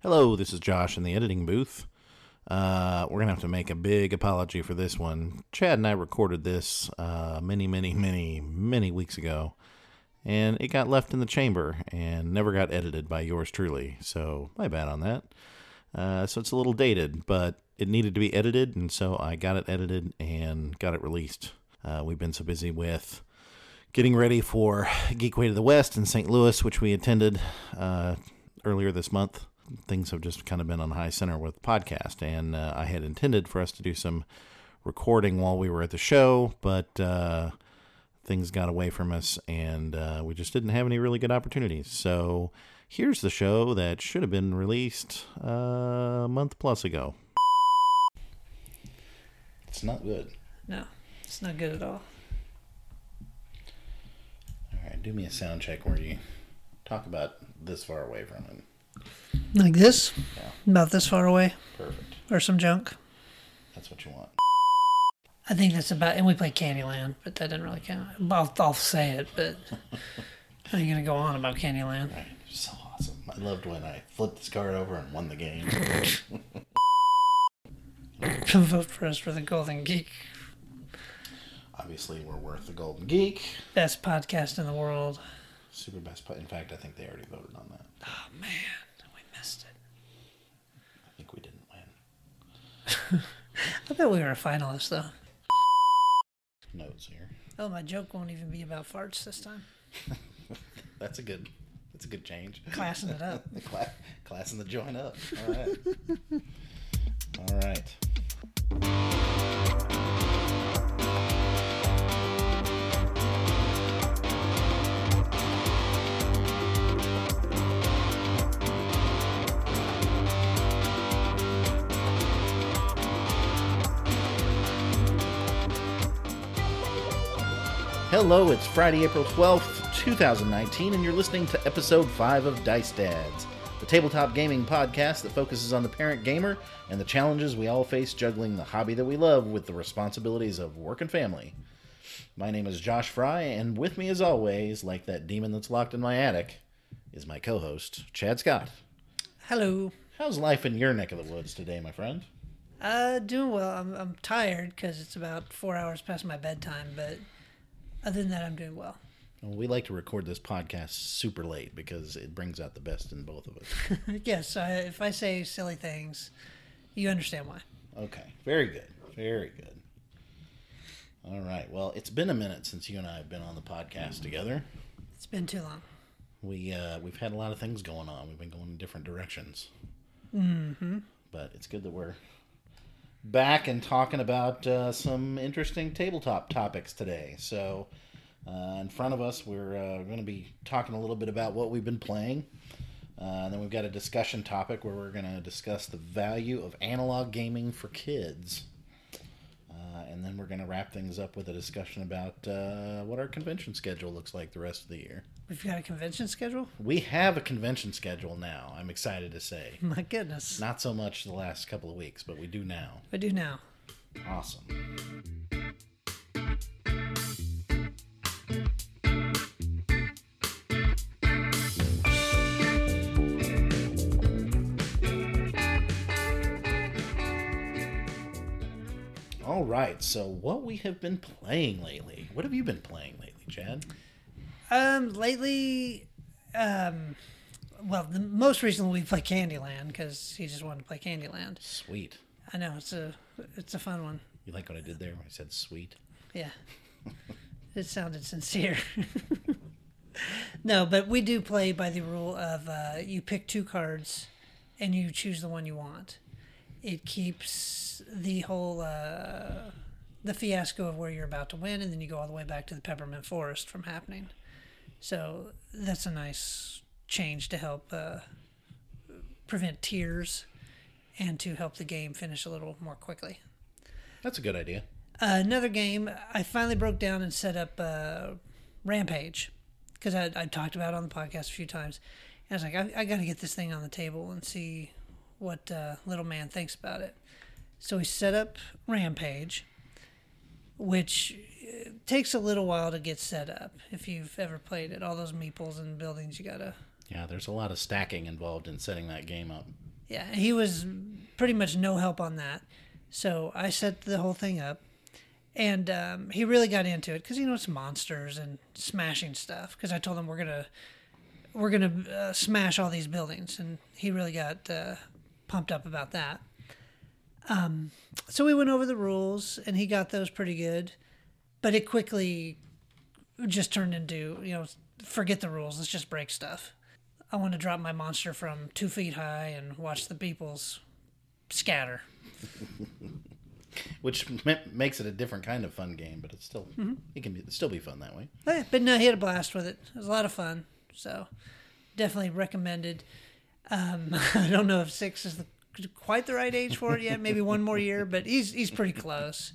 Hello, this is Josh in the editing booth. Uh, we're gonna have to make a big apology for this one. Chad and I recorded this uh, many, many, many, many weeks ago, and it got left in the chamber and never got edited by yours truly. So my bad on that. Uh, so it's a little dated, but it needed to be edited, and so I got it edited and got it released. Uh, we've been so busy with getting ready for Geekway to the West in St. Louis, which we attended uh, earlier this month. Things have just kind of been on high center with podcast, and uh, I had intended for us to do some recording while we were at the show, but uh, things got away from us, and uh, we just didn't have any really good opportunities. So here's the show that should have been released uh, a month plus ago. It's not good. No, it's not good at all. All right, do me a sound check where you talk about this far away from it. Like this? Yeah. About this far away? Perfect. Or some junk? That's what you want. I think that's about. And we played Candyland, but that didn't really count. I'll, I'll say it, but I ain't gonna go on about Candyland. Right. So awesome. I loved when I flipped this card over and won the game. Vote for us for the Golden Geek, Obviously, we're worth the Golden Geek. best podcast in the world. Super best. po- In fact, I think they already voted on that. Oh man, we missed it. I think we didn't win. I bet we were a finalist though. Notes here. Oh, my joke won't even be about farts this time. That's a good. That's a good change. Classing it up. Cla- classing the joint up. All right. All right. Hello, it's Friday, April 12th, 2019, and you're listening to episode 5 of Dice Dads, the tabletop gaming podcast that focuses on the parent gamer and the challenges we all face juggling the hobby that we love with the responsibilities of work and family. My name is Josh Fry, and with me, as always, like that demon that's locked in my attic, is my co host, Chad Scott. Hello. How's life in your neck of the woods today, my friend? Uh, doing well. I'm I'm tired because it's about four hours past my bedtime, but other than that, I'm doing well. Well, we like to record this podcast super late because it brings out the best in both of us. yes, if I say silly things, you understand why. Okay, very good, very good. All right, well, it's been a minute since you and I have been on the podcast together. It's been too long. We uh, we've had a lot of things going on. We've been going in different directions. Mm-hmm. But it's good that we're back and talking about uh, some interesting tabletop topics today. So, uh, in front of us, we're uh, going to be talking a little bit about what we've been playing. Uh, and then we've got a discussion topic where we're going to discuss the value of analog gaming for kids. Uh, and then we're going to wrap things up with a discussion about uh, what our convention schedule looks like the rest of the year. We've got a convention schedule. We have a convention schedule now, I'm excited to say. My goodness, Not so much the last couple of weeks, but we do now. I do now. Awesome. All right, so what we have been playing lately. What have you been playing lately, Chad? Um, lately, um, well, the most recently we played Candyland because he just wanted to play Candyland. Sweet. I know it's a it's a fun one. You like what I did there? I said sweet. Yeah, it sounded sincere. no, but we do play by the rule of uh, you pick two cards and you choose the one you want. It keeps the whole uh, the fiasco of where you're about to win, and then you go all the way back to the peppermint forest from happening. So that's a nice change to help uh, prevent tears and to help the game finish a little more quickly. That's a good idea. Uh, another game, I finally broke down and set up uh, Rampage because I, I talked about it on the podcast a few times. And I was like, I, I got to get this thing on the table and see what uh, little man thinks about it. So we set up Rampage, which uh, takes a little while to get set up. If you've ever played it, all those meeples and buildings you gotta. Yeah, there's a lot of stacking involved in setting that game up. Yeah, he was pretty much no help on that. So I set the whole thing up, and um, he really got into it because you know it's monsters and smashing stuff. Because I told him we're gonna we're gonna uh, smash all these buildings, and he really got uh, pumped up about that. Um, so we went over the rules, and he got those pretty good, but it quickly just turned into you know forget the rules, let's just break stuff. I want to drop my monster from two feet high and watch the peoples scatter. Which m- makes it a different kind of fun game, but it's still it can be still be fun that way. But, yeah, but no, he had a blast with it. It was a lot of fun. So definitely recommended. Um, I don't know if six is the, quite the right age for it yet. Maybe one more year, but he's he's pretty close.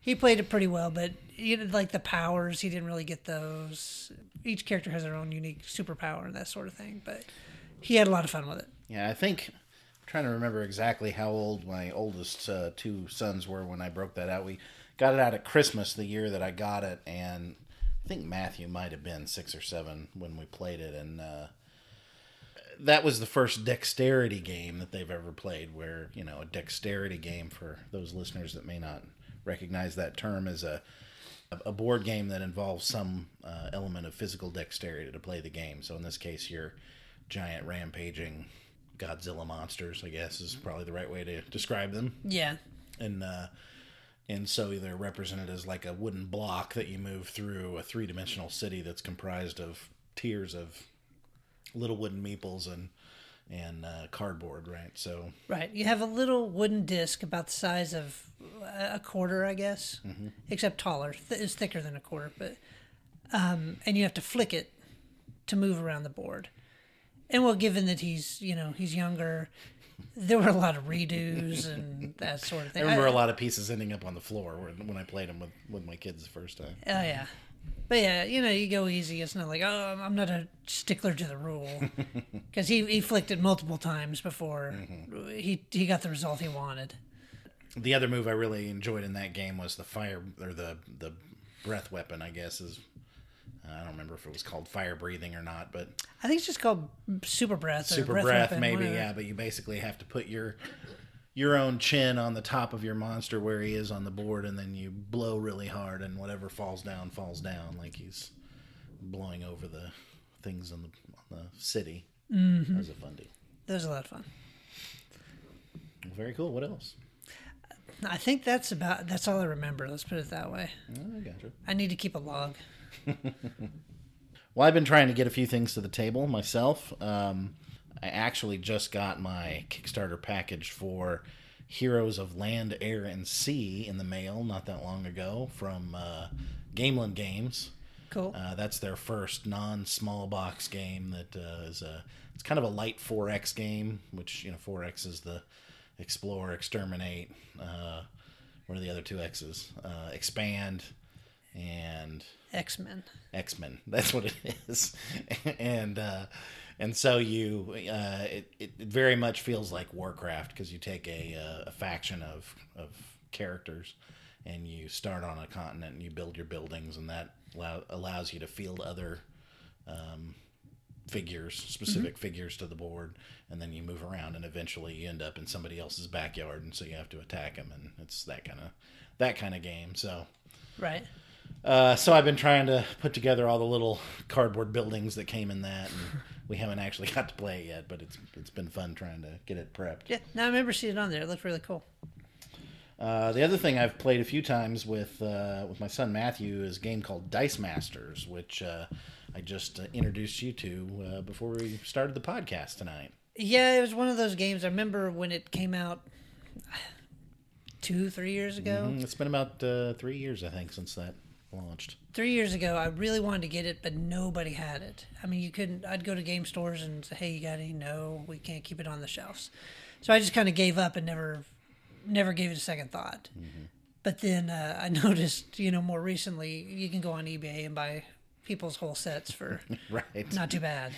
He played it pretty well, but you know, like the powers, he didn't really get those. Each character has their own unique superpower and that sort of thing. But he had a lot of fun with it. Yeah, I think I'm trying to remember exactly how old my oldest uh, two sons were when I broke that out. We got it out at Christmas the year that I got it, and I think Matthew might have been six or seven when we played it, and uh, that was the first dexterity game that they've ever played. Where you know a dexterity game for those listeners that may not recognize that term is a a board game that involves some uh, element of physical dexterity to play the game. So in this case, you're giant rampaging Godzilla monsters. I guess is probably the right way to describe them. Yeah. And uh, and so they're represented as like a wooden block that you move through a three dimensional city that's comprised of tiers of little wooden meeples and and uh, cardboard, right? So Right. You have a little wooden disc about the size of a quarter, I guess, except taller. Th- it's thicker than a quarter, but um, and you have to flick it to move around the board. And well, given that he's you know he's younger, there were a lot of redos and that sort of I thing. remember a lot of pieces ending up on the floor when, when I played them with, with my kids the first time. Oh yeah, but yeah, you know, you go easy. It's not like oh, I'm- not a stickler to the rule because he he flicked it multiple times before mm-hmm. he he got the result he wanted. The other move I really enjoyed in that game was the fire or the the breath weapon. I guess is I don't remember if it was called fire breathing or not, but I think it's just called super breath. Super breath, breath, maybe yeah. But you basically have to put your your own chin on the top of your monster where he is on the board, and then you blow really hard, and whatever falls down falls down, like he's blowing over the things on the on the city. Mm-hmm. That was a fun deal. That was a lot of fun. Well, very cool. What else? I think that's about that's all I remember. Let's put it that way. Oh, I gotcha. I need to keep a log. Well, I've been trying to get a few things to the table myself. Um, I actually just got my Kickstarter package for Heroes of Land, Air, and Sea in the mail not that long ago from uh, Gamelyn Games. Cool. Uh, that's their first non-small box game that uh, is a it's kind of a light 4X game, which you know 4X is the explore, exterminate. Uh, what are the other two X's? Uh, expand and X Men. X Men. That's what it is, and uh, and so you uh, it, it very much feels like Warcraft because you take a, uh, a faction of of characters and you start on a continent and you build your buildings and that allow, allows you to field other um, figures, specific figures to the board, and then you move around and eventually you end up in somebody else's backyard and so you have to attack them and it's that kind of that kind of game. So. Right. Uh, so I've been trying to put together all the little cardboard buildings that came in that, and we haven't actually got to play it yet. But it's it's been fun trying to get it prepped. Yeah. Now I remember seeing it on there. It looked really cool. Uh, the other thing I've played a few times with uh, with my son Matthew is a game called Dice Masters, which uh, I just uh, introduced you to uh, before we started the podcast tonight. Yeah, it was one of those games. I remember when it came out two, three years ago. Mm, It's been about uh, three years, I think, since that launched. Three years ago, I really wanted to get it, but nobody had it. I mean, you couldn't. I'd go to game stores and say, "Hey, you got any?" No, we can't keep it on the shelves. So I just kind of gave up and never, never gave it a second thought. But then uh, I noticed, you know, more recently, you can go on eBay and buy people's whole sets for Right. not too bad.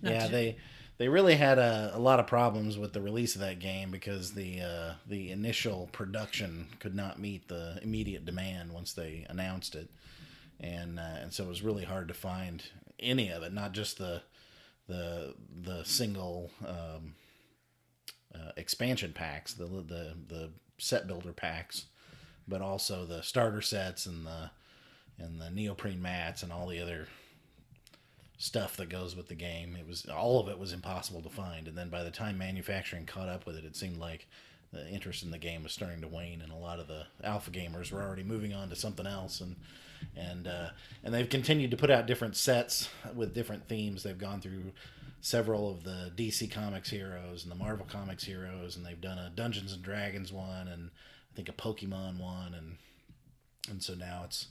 Not yeah, too- they they really had a, a lot of problems with the release of that game because the uh, the initial production could not meet the immediate demand once they announced it, and uh, and so it was really hard to find any of it, not just the the the single um, uh, expansion packs, the the the set builder packs, but also the starter sets and the and the neoprene mats and all the other stuff that goes with the game. It was all of it was impossible to find, and then by the time manufacturing caught up with it, it seemed like the interest in the game was starting to wane, and a lot of the alpha gamers were already moving on to something else, and and uh, and they've continued to put out different sets with different themes. They've gone through several of the DC Comics heroes and the Marvel Comics heroes, and they've done a Dungeons and Dragons one, and I think a Pokemon one, and and so now it's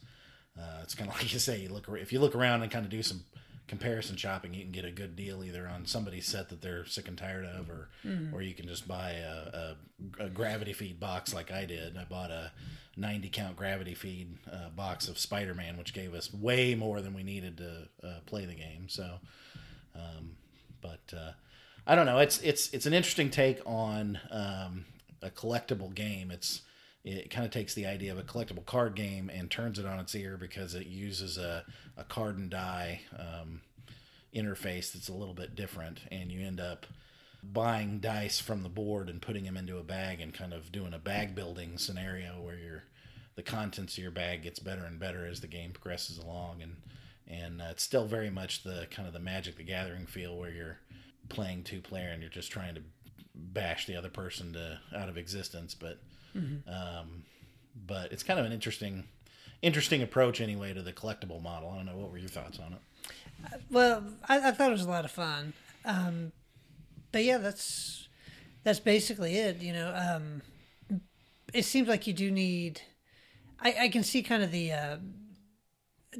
uh, it's kind of like you say, you look if you look around and kind of do some comparison shopping, you can get a good deal either on somebody's set that they're sick and tired of, or Mm-hmm. or you can just buy a, a, a gravity feed box like I did. I bought a 90 count gravity feed uh, box of Spider Man, which gave us way more than we needed to uh, play the game. So, um, but uh, I don't know. It's it's it's an interesting take on um, a collectible game. It's it kind of takes the idea of a collectible card game and turns it on its ear because it uses a, a card and die um, interface that's a little bit different, and you end up buying dice from the board and putting them into a bag and kind of doing a bag building scenario where your the contents of your bag gets better and better as the game progresses along and and uh, it's still very much the kind of the magic the gathering feel where you're playing two player and you're just trying to bash the other person to out of existence but um, but it's kind of an interesting interesting approach anyway to the collectible model i don't know what were your thoughts on it Well, I, I thought it was a lot of fun. Um, but yeah, that's that's basically it. You know, um, it seems like you do need. I, I can see kind of the uh,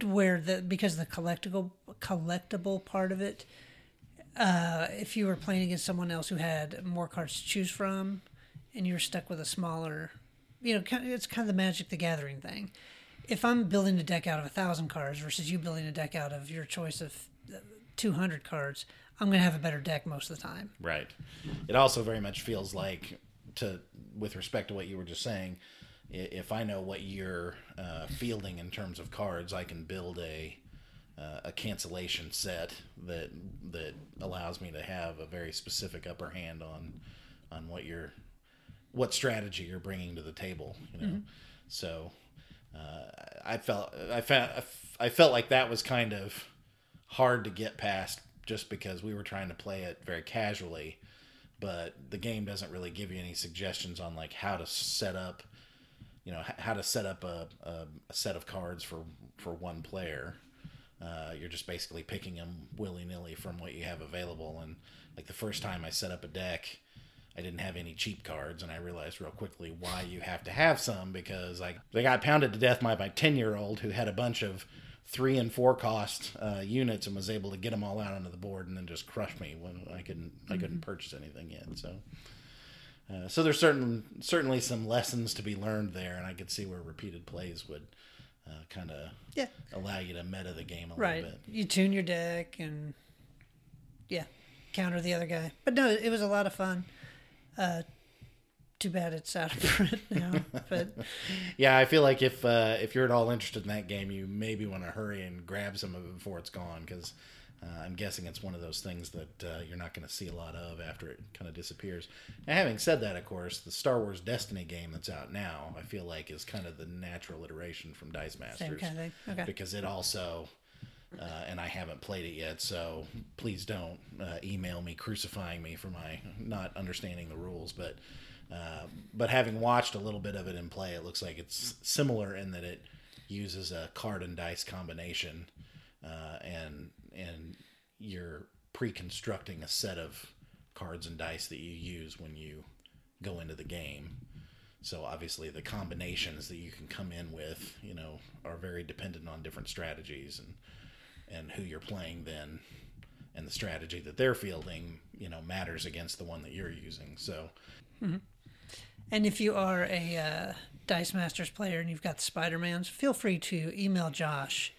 where the because the collectible collectible part of it. Uh, if you were playing against someone else who had more cards to choose from, and you're stuck with a smaller, you know, it's kind of the Magic the Gathering thing. If I'm building a deck out of a thousand cards versus you building a deck out of your choice of uh, 200 cards, I'm going to have a better deck most of the time. Right. It also very much feels like, to with respect to what you were just saying, if I know what you're uh, fielding in terms of cards, I can build a uh, a cancellation set that that allows me to have a very specific upper hand on on what you're what strategy you're bringing to the table. You know, so uh, I felt I felt I felt like that was kind of hard to get past just because we were trying to play it very casually but the game doesn't really give you any suggestions on like how to set up you know how to set up a, a, a set of cards for for one player. Uh, you're just basically picking them willy-nilly from what you have available. And like the first time i set up a deck i didn't have any cheap cards and i realized real quickly why you have to have some because like they got pounded to death by my 10 year old who had a bunch of three and four cost uh, units and was able to get them all out onto the board and then just crush me when I couldn't I couldn't purchase anything yet. So uh, so there's certain certainly some lessons to be learned there, and I could see where repeated plays would uh, kind of Yeah. allow you to meta the game a Right. little bit. You tune your deck and yeah, counter the other guy. But no, it was a lot of fun. Uh, too bad it's out of print now. But Yeah, I feel like if uh, if you're at all interested in that game, you maybe want to hurry and grab some of it before it's gone because uh, I'm guessing it's one of those things that uh, you're not going to see a lot of after it kind of disappears. Now, having said that, of course, the Star Wars Destiny game that's out now, I feel like is kind of the natural iteration from Dice Masters same kind of thing. Okay. because it also. Uh, and I haven't played it yet, so please don't uh, email me crucifying me for my not understanding the rules. But uh, but having watched a little bit of it in play, it looks like it's similar in that it uses a card and dice combination, uh, and and you're pre-constructing a set of cards and dice that you use when you go into the game. So obviously the combinations that you can come in with, you know, are very dependent on different strategies and and who you're playing then and the strategy that they're fielding, you know, matters against the one that you're using. So And if you are a uh, Dice Masters player and you've got the Spider Mans, feel free to email Josh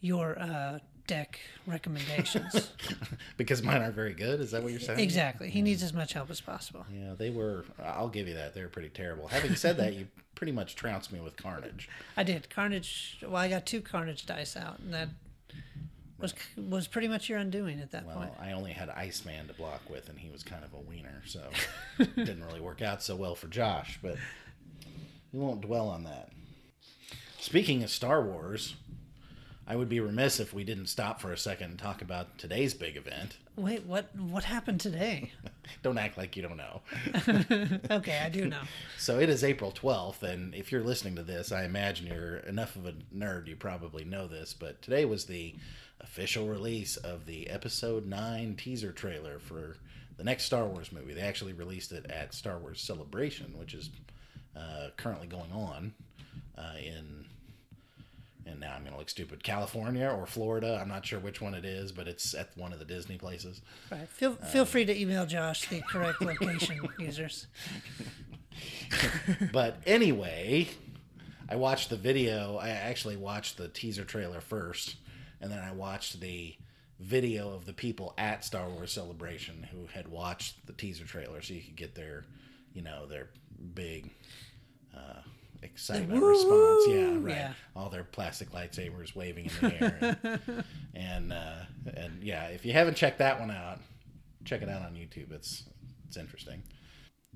your uh, deck recommendations. because mine aren't very good, is that what you're saying? exactly. He needs as much help as possible. Yeah, they were. I'll give you that. They were pretty terrible. Having said that, you pretty much trounced me with Carnage. I did. Carnage, well, I got two Carnage dice out, and that was was pretty much your undoing at that point. Well, point. I only had Iceman to block with, and he was kind of a wiener, so it didn't really work out so well for Josh. But we won't dwell on that. Speaking of Star Wars, I would be remiss if we didn't stop for a second and talk about today's big event. Wait, what what happened today? Don't act like you don't know. okay, I do know. So it is April 12th, and if you're listening to this, I imagine you're enough of a nerd, you probably know this, but today was the official release of the Episode 9 teaser trailer for the next Star Wars movie. They actually released it at Star Wars Celebration, which is uh, currently going on uh, in. And now I'm going to look stupid. California or Florida. I'm not sure which one it is, but it's at one of the Disney places. Right. Feel feel free to email Josh the correct location users. but anyway, I watched the video. I actually watched the teaser trailer first, and then I watched the video of the people at Star Wars Celebration who had watched the teaser trailer, so you could get their, you know, their big uh, excitement response. Yeah, right. Yeah. All their plastic lightsabers waving in the air, and and, uh, and yeah, if you haven't checked that one out, check it out on YouTube. It's it's interesting.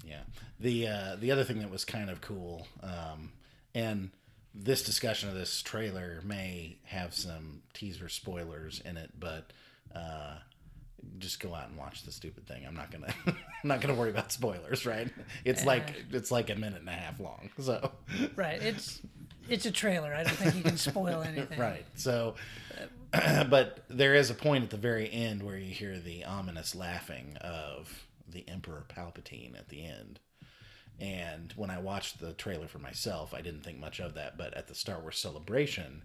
Yeah. The uh, the other thing that was kind of cool, um, and this discussion of this trailer may have some teaser spoilers in it, but uh, just go out and watch the stupid thing. I'm not gonna I'm not gonna worry about spoilers, right? It's like it's like a minute and a half long, so Right. It's it's a trailer. I don't think you can spoil anything. right. So, but there is a point at the very end where you hear the ominous laughing of the Emperor Palpatine at the end. And when I watched the trailer for myself, I didn't think much of that. But at the Star Wars celebration,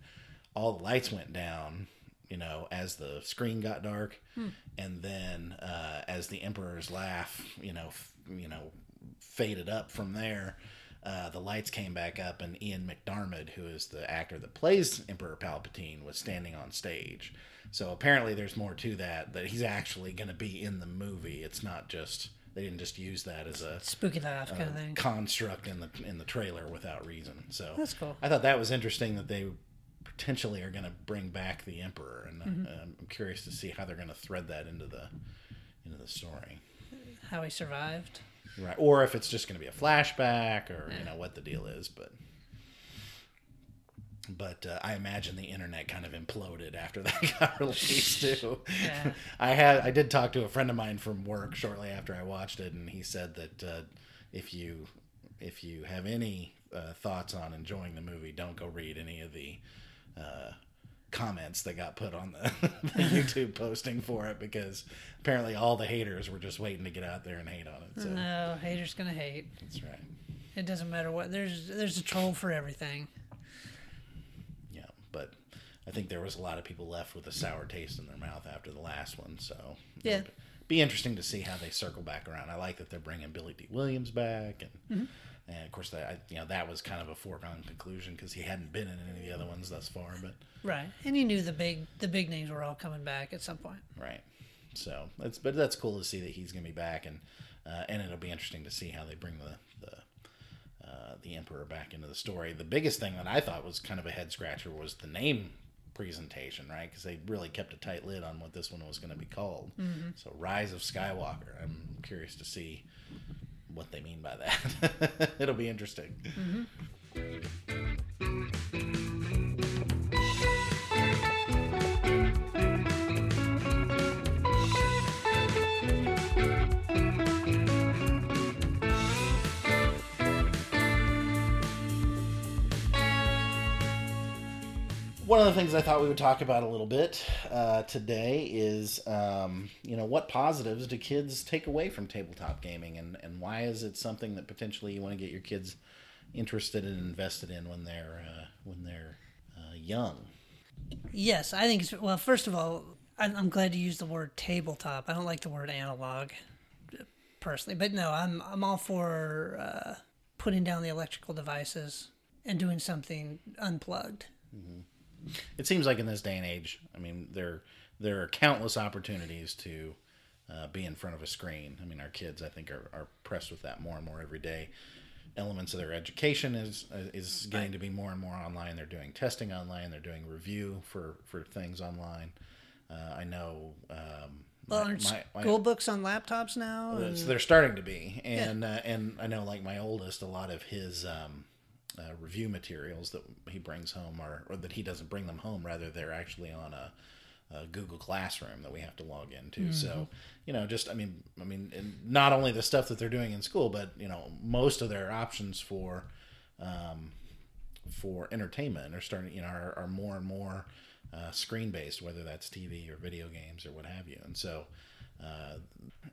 all the lights went down, you know, as the screen got dark, and then uh, as the Emperor's laugh, you know, f- you know, faded up from there. Uh, the lights came back up, and Ian McDiarmid, who is the actor that plays Emperor Palpatine, was standing on stage. So apparently, there's more to that. That he's actually going to be in the movie. It's not just they didn't just use that as a Spooky laugh kind of thing. construct in the in the trailer without reason. So That's cool. I thought that was interesting that they potentially are going to bring back the Emperor, and Mm-hmm. uh, I'm curious to see how they're going to thread that into the into the story. How he survived. Right. Or if it's just going to be a flashback or, you know, what the deal is. But, but uh, I imagine the internet kind of imploded after that got released too. Yeah. I had, I did talk to a friend of mine from work shortly after I watched it. And he said that uh, if you, if you have any uh, thoughts on enjoying the movie, don't go read any of the, uh, comments that got put on the, the YouTube posting for it because apparently all the haters were just waiting to get out there and hate on it. So No, haters gonna hate. that's right. It doesn't matter what. There's there's a troll for everything. I think there was a lot of people left with a sour taste in their mouth after the last one. So Yeah. it'll be interesting to see how they circle back around. I like that they're bringing Billy Dee Williams back, and and of course that you know that was kind of a foregone conclusion because he hadn't been in any of the other ones thus far. But Right. And you knew the big the big names were all coming back at some point. right, so that's but that's cool to see that he's gonna be back, and uh, and it'll be interesting to see how they bring the the. Uh, the emperor back into the story. The biggest thing that I thought was kind of a head scratcher was the name presentation, right? Because they really kept a tight lid on what this one was going to be called. Mm-hmm. So, Rise of Skywalker. I'm curious to see what they mean by that. It'll be interesting. Mm-hmm. One of the things I thought we would talk about a little bit uh, today is, um, you know, what positives do kids take away from tabletop gaming, and, and why is it something that potentially you want to get your kids interested and invested in when they're uh, when they're uh, young? Yes, I think well. First of all, I'm, I'm glad you used the word tabletop. I don't like the word analog, personally, but no, I'm I'm all for uh, putting down the electrical devices and doing something unplugged. It seems like in this day and age, I mean, there there are countless opportunities to uh, be in front of a screen. I mean, our kids, I think, are, are pressed with that more and more every day. Elements of their education is is getting to be more and more online. They're doing testing online. They're doing review for for things online. Uh, I know. Um, Well, my- aren't my- my- school books on laptops now? uh, so they're starting to be, and uh, and I know like my oldest, a lot of his um, uh, review materials that he brings home are, or that he doesn't bring them home, rather they're actually on a, a Google Classroom that we have to log into. So you know, just I mean, I mean, not only the stuff that they're doing in school, but you know, most of their options for um, for entertainment are starting, you know, are, are more and more uh, screen based, whether that's TV or video games or what have you. And so, uh,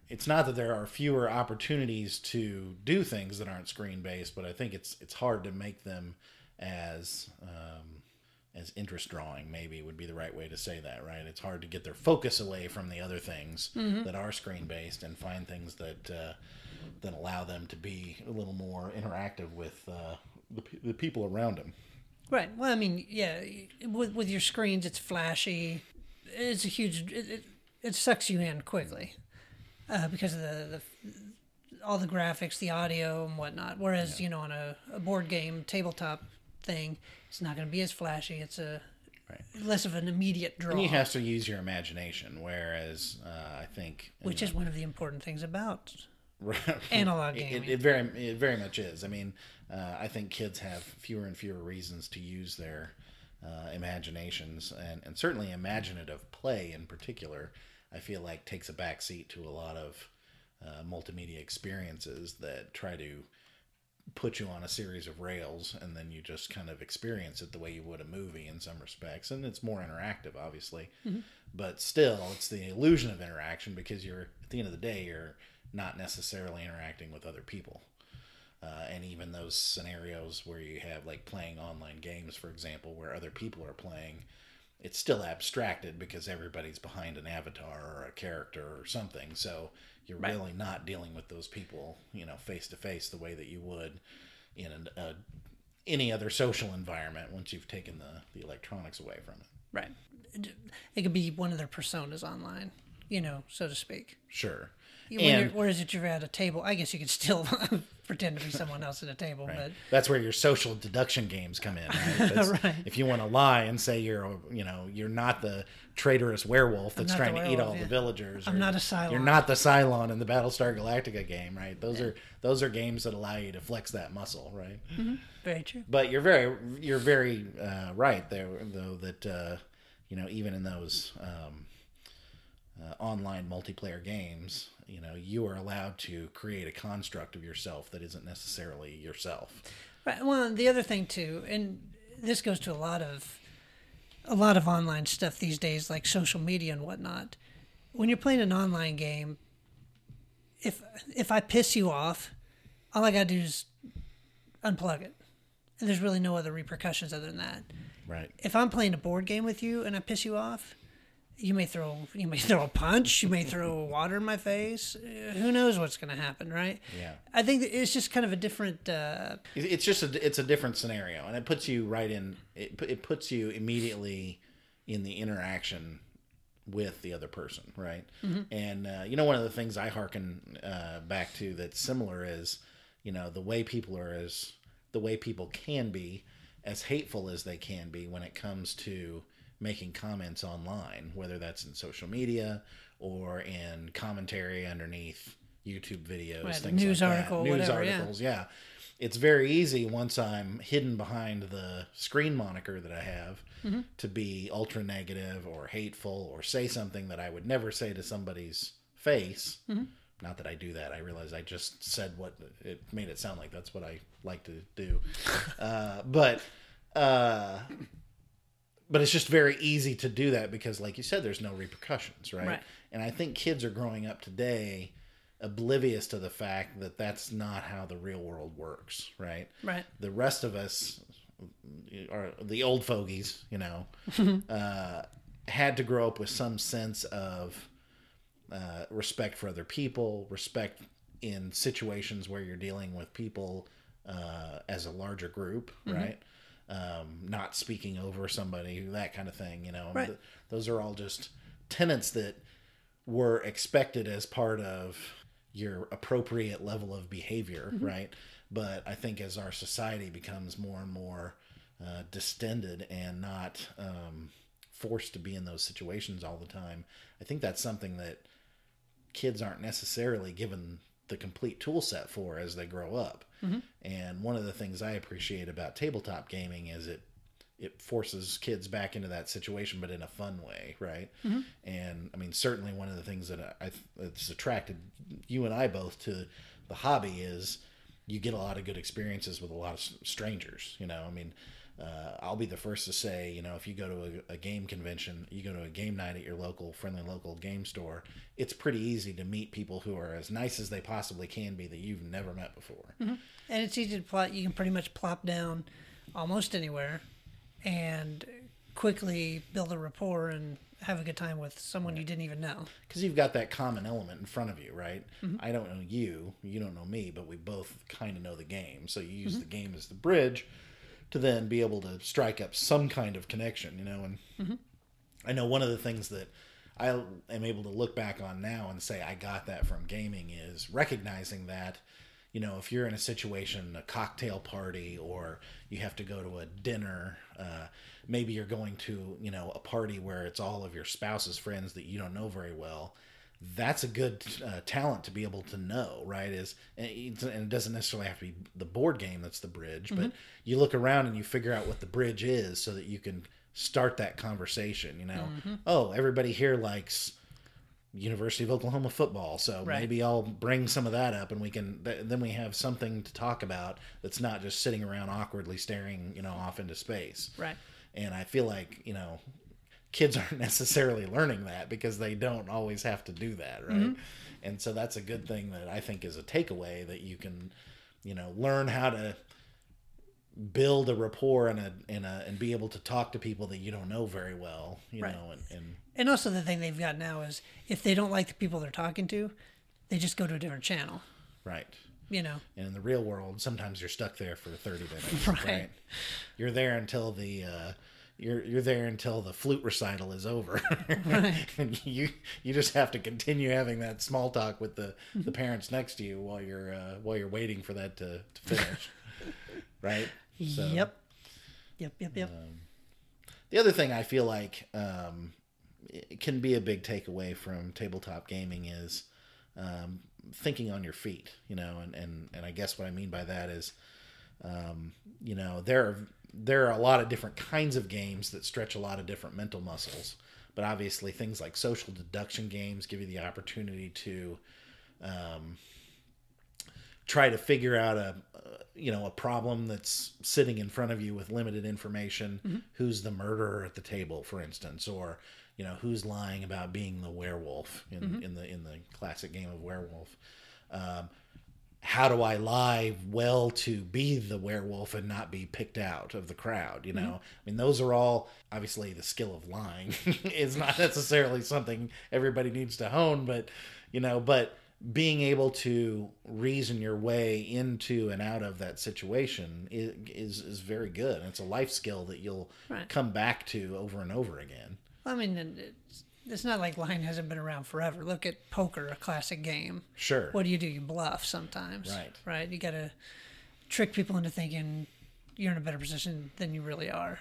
it's not that there are fewer opportunities to do things that aren't screen based, but I think it's it's hard to make them as um, as interest drawing. Maybe would be the right way to say that. Right? It's hard to get their focus away from the other things that are screen based and find things that uh, that allow them to be a little more interactive with uh, the, the people around them. Right. Well, I mean, yeah, with with your screens, it's flashy. It's a huge. It, it, it sucks you in quickly uh, because of the, the all the graphics, the audio, and whatnot. Whereas you know, on a, a board game tabletop thing, it's not going to be as flashy. It's a less of an immediate draw, And you have to use your imagination, whereas uh, I think which is one of the important things about. Right. Analog gaming. It, it very it very much is. I mean, uh, I think kids have fewer and fewer reasons to use their uh, imaginations, and, and certainly imaginative play in particular. I feel like takes a back seat to a lot of uh, multimedia experiences that try to put you on a series of rails and then you just kind of experience it the way you would a movie in some respects. And it's more interactive obviously. But still it's the illusion of interaction because you're at the end of the day you're not necessarily interacting with other people. Uh, and even those scenarios where you have like playing online games for example where other people are playing it's still abstracted because everybody's behind an avatar or a character or something so you're really not dealing with those people you know face to face the way that you would in an, a, any other social environment once you've taken the, the electronics away from it Right. It could be one of their personas online, you know, so to speak. sure And whereas if you're at a table, I guess you could still pretend to be someone else at a table, but that's where your social deduction games come in right, Right. if you want to lie and say you're you know you're not the traitorous werewolf that's trying to eat all yeah. the villagers I'm not a Cylon. you're not the Cylon in the Battlestar Galactica game right those are those are games that allow you to flex that muscle right very true. but you're very you're very uh, right there though that uh, you know even in those um, uh, online multiplayer games you know you are allowed to create a construct of yourself that isn't necessarily yourself Right. Well, the other thing too, and this goes to a lot of a lot of online stuff these days, like social media and whatnot. When you're playing an online game, if if I piss you off, all I gotta do is unplug it, and there's really no other repercussions other than that. right If I'm playing a board game with you and I piss you off, you may throw you may throw a punch, you may throw water in my face. Who knows what's gonna happen, right? Yeah. I think it's just kind of a different. Uh, it's just a it's a different scenario and it puts you right in it, it puts you immediately in the interaction with the other person right and uh, you know one of the things i hearken uh, back to that's similar is you know the way people are as the way people can be as hateful as they can be when it comes to making comments online whether that's in social media or in commentary underneath youtube videos Right, things news like that. news whatever, yeah. articles yeah it's very easy once I'm hidden behind the screen moniker that I have Mm-hmm. to be ultra negative or hateful or say something that I would never say to somebody's face. Mm-hmm. Not that I do that. I realize I just said what it made it sound like that's what I like to do. uh, but uh, but it's just very easy to do that because, like you said, there's no repercussions, right? Right. And I think kids are growing up today oblivious to the fact that that's not how the real world works, right? right. The rest of us, are the old fogies, you know, uh, had to grow up with some sense of uh, respect for other people, respect in situations where you're dealing with people uh, as a larger group, right? Um, not speaking over somebody, that kind of thing, you know. Right. Th- those are all just tenets that were expected as part of your appropriate level of behavior, right? But I think as our society becomes more and more uh, distended and not um, forced to be in those situations all the time. I think that's something that kids aren't necessarily given the complete tool set for as they grow up. Mm-hmm. And one of the things I appreciate about tabletop gaming is it it forces kids back into that situation, but in a fun way, right? Mm-hmm. And I mean, certainly one of the things that I that's attracted you and I both to the hobby is you get a lot of good experiences with a lot of strangers. You know, I mean, uh, I'll be the first to say, you know, if you go to a, a game convention, you go to a game night at your local friendly local game store, it's pretty easy to meet people who are as nice as they possibly can be that you've never met before. And it's easy to plot. You can pretty much plop down almost anywhere and quickly build a rapport and have a good time with someone you didn't even know. because you've got that common element in front of you, right? Mm-hmm. I don't know you, you don't know me, but we both kind of know the game. So you use mm-hmm. the game as the bridge to then be able to strike up some kind of connection, you know. And mm-hmm. I know one of the things that I am able to look back on now and say I got that from gaming is recognizing that. You know, if you're in a situation, a cocktail party, or you have to go to a dinner, uh, maybe you're going to, you know, a party where it's all of your spouse's friends that you don't know very well that's a good uh, talent to be able to know, right? Is and and it doesn't necessarily have to be the board game that's the bridge, but you look around and you figure out what the bridge is, so that you can start that conversation. You know, oh, everybody here likes University of Oklahoma football, so Right. maybe I'll bring some of that up, and we can th- then we have something to talk about that's not just sitting around awkwardly staring, you know, off into space. Right. And I feel like, you know, kids aren't necessarily learning that because they don't always have to do that, right? Mm-hmm. And so that's a good thing that I think is a takeaway that you can, you know, learn how to build a rapport and a and a and be able to talk to people that you don't know very well, you Right. know, and, and And also the thing they've got now is if they don't like the people they're talking to, they just go to a different channel. right. You know. And in the real world, sometimes you're stuck there for 30 minutes, Right. right? You're there until the uh you're you're there until the flute recital is over. and you you just have to continue having that small talk with the the parents next to you while you're uh while you're waiting for that to, to finish. right? So, yep. Yep, yep, yep. The other thing I feel like um, can be a big takeaway from tabletop gaming is um, thinking on your feet, you know, and, and, and I guess what I mean by that is, um, you know, there are, there are a lot of different kinds of games that stretch a lot of different mental muscles, but obviously things like social deduction games give you the opportunity to um, try to figure out a uh, you know a problem that's sitting in front of you with limited information. Who's the murderer at the table for instance or you know who's lying about being the werewolf in, in the in the classic game of werewolf um, how do I lie well to be the werewolf and not be picked out of the crowd? You know, I mean, those are all obviously the skill of lying is not necessarily something everybody needs to hone, but you know, but being able to reason your way into and out of that situation is is, is very good. And it's a life skill that you'll Right. come back to over and over again. I mean, it's, it's not like lying hasn't been around forever. Look at poker, a classic game. Sure. What do you do? You bluff sometimes. Right. Right. You got to trick people into thinking you're in a better position than you really are.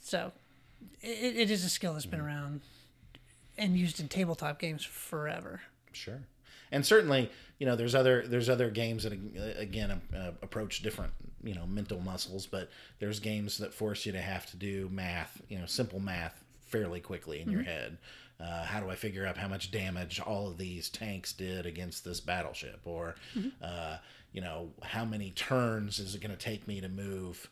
So it, it is a skill that's been Mm-hmm. around and used in tabletop games forever. Sure, and certainly, you know, there's other there's other games that again uh, approach different you know mental muscles, but there's games that force you to have to do math, you know, simple math fairly quickly in your head. Uh, how do I figure out how much damage all of these tanks did against this battleship, or uh, you know, how many turns is it going to take me to move?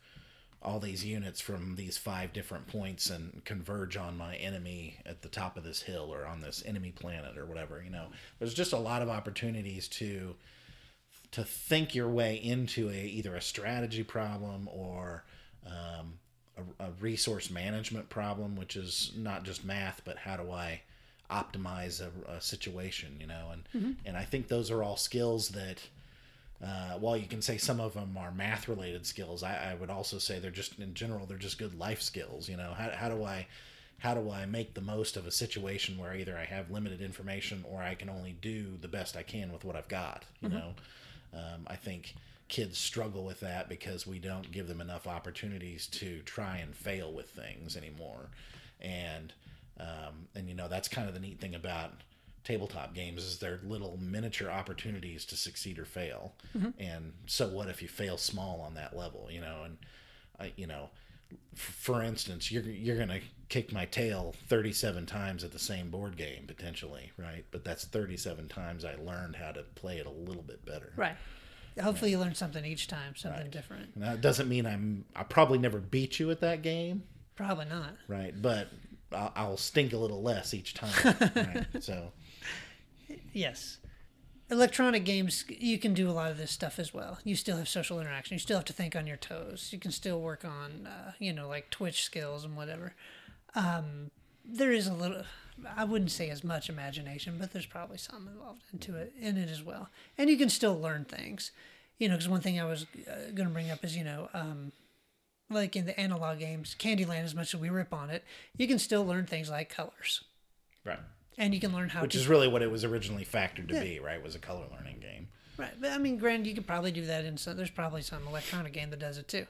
All these units from these five different points and converge on my enemy at the top of this hill or on this enemy planet or whatever you know. There's just a lot of opportunities to to think your way into a either a strategy problem or um, a, a resource management problem which is not just math but how do i optimize a, a situation you know and and i think those are all skills that uh, while you can say some of them are math related skills, I, I would also say they're just in general they're just good life skills. You know, how, how do I how do I make the most of a situation where either I have limited information or I can only do the best I can with what I've got. You know, um, I think kids struggle with that because we don't give them enough opportunities to try and fail with things anymore. and um, and you know that's kind of the neat thing about tabletop games is they're little miniature opportunities to succeed or fail. Mm-hmm. And so what if you fail small on that level, you know? And I, you know, f- for instance, you're you're gonna kick my tail 37 times at the same board game potentially, right? But that's 37 times I learned how to play it a little bit better. Right. Hopefully, you learn something each time, something different. Now, it doesn't mean I'm I probably never beat you at that game, Probably not. right? But I'll, I'll stink a little less each time. right? So Yes. Electronic games, you can do a lot of this stuff as well. You still have social interaction. You still have to think on your toes. You can still work on, uh, you know, like Twitch skills and whatever. Um, there is a little, I wouldn't say as much imagination, but there's probably some involved into it in it as well. And you can still learn things, you know. Because one thing I was uh, going to bring up is, you know, um, like in the analog games, Candyland, as much as we rip on it, you can still learn things like colors, right. And you can learn how Which to is really what it was originally factored to be, right? Was a color learning game. Right, but I mean, granted, you could probably do that in some. There's probably some electronic game that does it too.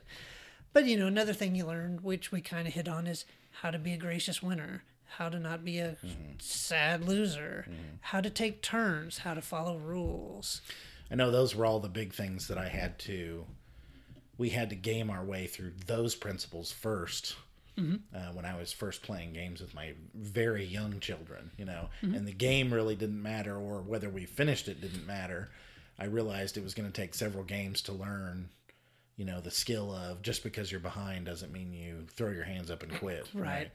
But you know, another thing you learn, which we kind of hit on, is how to be a gracious winner, how to not be a mm-hmm. sad loser, mm-hmm. how to take turns, how to follow rules. I know those were all the big things that I had to. We had to game our way through those principles 1st Uh, when I was first playing games with my very young children, you know, mm-hmm. and the game really didn't matter, or whether we finished it didn't matter. I realized it was going to take several games to learn, you know, the skill of just because you're behind doesn't mean you throw your hands up and quit. Right.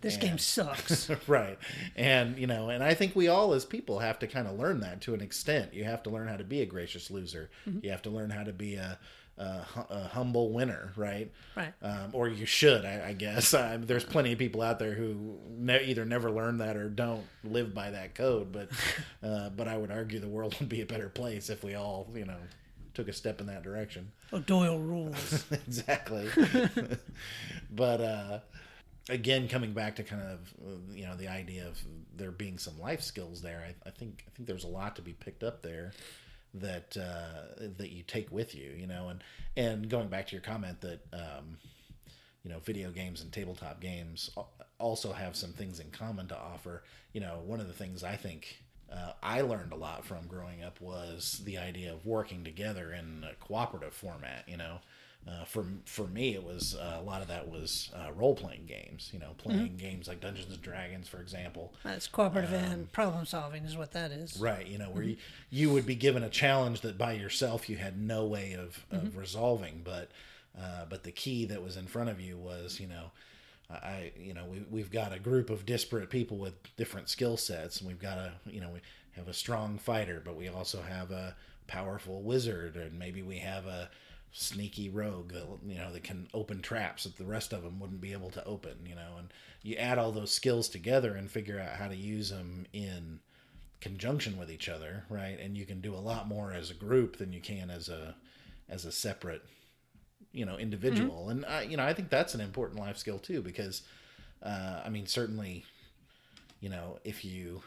This game sucks. right and you know and i think we all as people have to kind of learn that to an extent you have to learn how to be a gracious loser mm-hmm. you have to learn how to be a, a, hu- a humble winner right Right. um, or you should i, I guess um, there's plenty of people out there who ne- either never learn that or don't live by that code but uh, but i would argue the world would be a better place if we all you know took a step in that direction oh, Doyle rules. exactly. but uh, again, coming back to kind of uh, you know the idea of there being some life skills there, I, I think I think there's a lot to be picked up there that uh, that you take with you, you know, and and going back to your comment that um, you know video games and tabletop games also have some things in common to offer. You know, one of the things I think uh, I learned a lot from growing up was the idea of working together in a cooperative format. You know, uh, for for me, it was uh, a lot of that was uh, role playing games. You know, playing games like Dungeons and Dragons, for example. That's cooperative and problem solving is what that is. Right, you know, where you, you would be given a challenge that by yourself you had no way of, of resolving, but uh, but the key that was in front of you was, you know, I you know we we've got a group of disparate people with different skill sets, and we've got a you know we have a strong fighter, but we also have a powerful wizard, and maybe we have a sneaky rogue that you know that can open traps that the rest of them wouldn't be able to open you know and you add all those skills together and figure out how to use them in conjunction with each other, right? And you can do a lot more as a group than you can as a as a separate, you know, individual. And I, you know, I think that's an important life skill too, because uh, I mean, certainly, you know, if you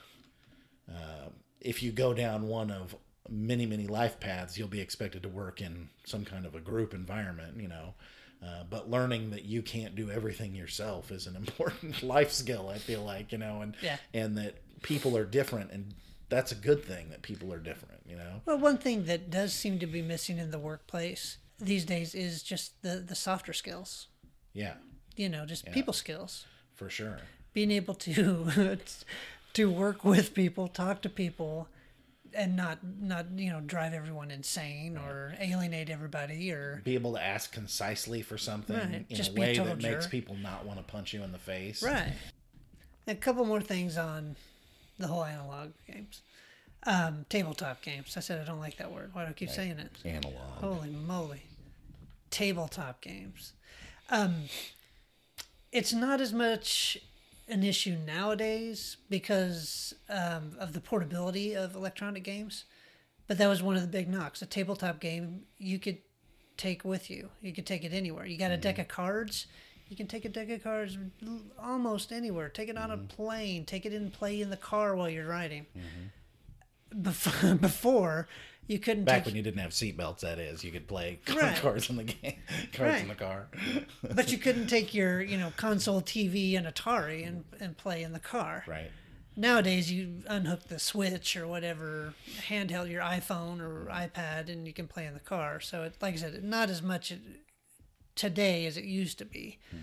uh, if you go down one of many many life paths, you'll be expected to work in some kind of a group environment, you know. Uh, but learning that you can't do everything yourself is an important life skill. I feel like you know, and Yeah. and that people are different, and that's a good thing that people are different. You know, Well, one thing that does seem to be missing in the workplace these days is just the, the softer skills. yeah, You know, just people skills. for sure. Being able to to work with people, talk to people, and not not you know drive everyone insane or alienate everybody or Be able to ask concisely for something Right, in just a a way total that makes people not want to punch you in the face. right. A couple more things on the whole analog games, um, tabletop games. I said I don't like that word. Why do I keep saying it? Analog. Holy moly. Tabletop games. Um, it's not as much an issue nowadays because um, of the portability of electronic games. But that was one of the big knocks. A tabletop game you could take with you. You could take it anywhere. You got a deck mm-hmm. of cards. You can take a deck of cards almost anywhere. Take it on a mm-hmm. plane. Take it in play in the car while you're riding mm-hmm. before, before You couldn't Back take, when you didn't have seatbelts, that is, you could play Right. cards in the game, cards in the car. but you couldn't take your you know console TV and Atari and and play in the car. right. Nowadays, you unhook the Switch or whatever handheld, your iPhone or iPad, and you can play in the car. So, it, like I said, not as much today as it used to be. Hmm.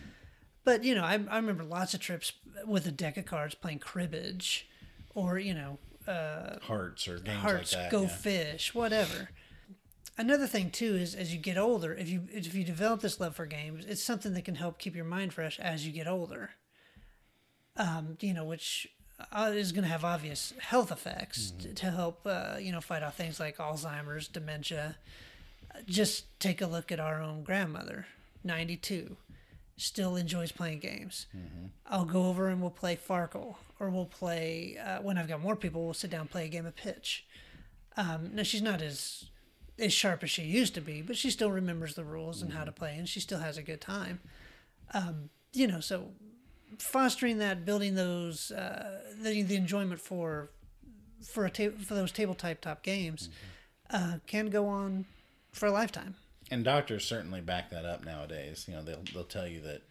But you know, I, I remember lots of trips with a deck of cards playing cribbage, or you know, Hearts or games hearts, like that. go yeah. fish, whatever. Another thing too is as you get older, if you if you develop this love for games, it's something that can help keep your mind fresh as you get older. Um, you know, which uh, is going to have obvious health effects Mm-hmm. to, to help uh, you know fight off things like Alzheimer's, dementia. Uh, Just take a look at our own grandmother, ninety two, still enjoys playing games. Mm-hmm. I'll go over and we'll play Farkle, or we'll play uh, when I've got more people. We'll sit down and play a game of pitch. Um, now she's not as as sharp as she used to be, but she still remembers the rules and how to play, and she still has a good time. Um, you know, so fostering that, building those, uh, the, the enjoyment for for a ta- for those table type top games uh, can go on for a lifetime. and doctors certainly back that up nowadays. You know, they'll they'll tell you that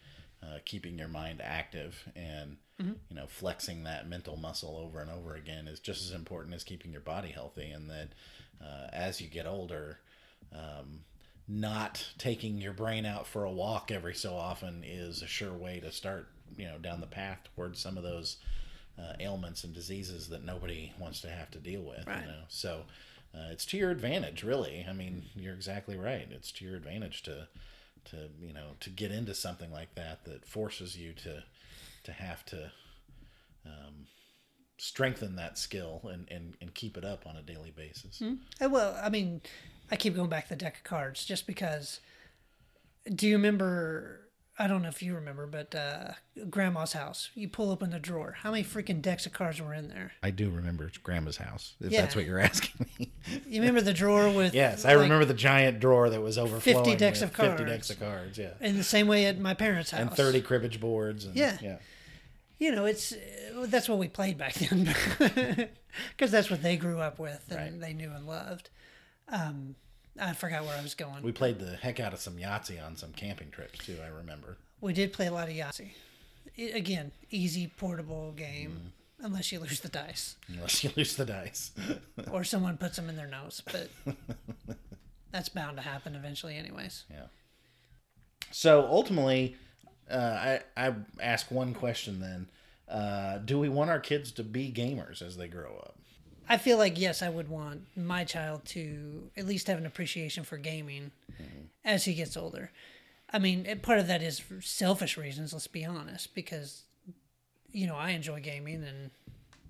uh, keeping your mind active and you know flexing that mental muscle over and over again is just as important as keeping your body healthy. And that uh, as you get older, um, not taking your brain out for a walk every so often is a sure way to start you know down the path towards some of those uh, ailments and diseases that nobody wants to have to deal with. Right. You know, so uh, it's to your advantage, really. I mean, you're exactly right. It's to your advantage to to you know to get into something like that that forces you to to have to um, strengthen that skill and, and, and keep it up on a daily basis. Uh, Well, I mean, I keep going back to the deck of cards just because. Do you remember? I don't know if you remember, but uh, Grandma's house. You pull open the drawer. How many freaking decks of cards were in there? I do remember it's Grandma's house. If Yeah. that's what you're asking me. You remember the drawer with? yes, I like, remember the giant drawer that was overflowing. decks with of 50 decks of cards. Yeah, In the same way at my parents' house. and 30 cribbage boards. And, Yeah. yeah. You know, it's uh, that's what we played back then, because that's what they grew up with and Right. they knew and loved. Um, I forgot where I was going. We played the heck out of some Yahtzee on some camping trips too. I remember. We did play a lot of Yahtzee. I again, easy, portable game, Mm. unless you lose the dice Unless you lose the dice. or someone puts them in their nose. But that's bound to happen eventually, anyways. Yeah. So ultimately, uh, I I ask one question then: uh, Do we want our kids to be gamers as they grow up? I feel like yes, I would want my child to at least have an appreciation for gaming Mm-hmm. as he gets older. I mean, part of that is for selfish reasons. Let's be honest, because you know I enjoy gaming, and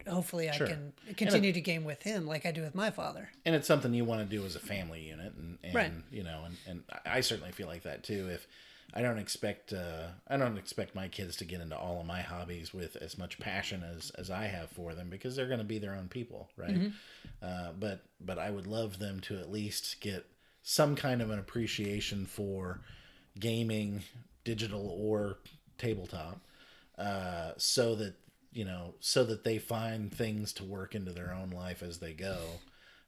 hopefully I can continue to game with him like I do with my father. And it's something you want to do as a family unit, and, and Right. you know, and, and I certainly feel like that too. If I don't expect uh, I don't expect my kids to get into all of my hobbies with as much passion as, as I have for them because they're going to be their own people, right? Uh, but but I would love them to at least get some kind of an appreciation for gaming, digital or tabletop, uh, so that you know, so that they find things to work into their own life as they go.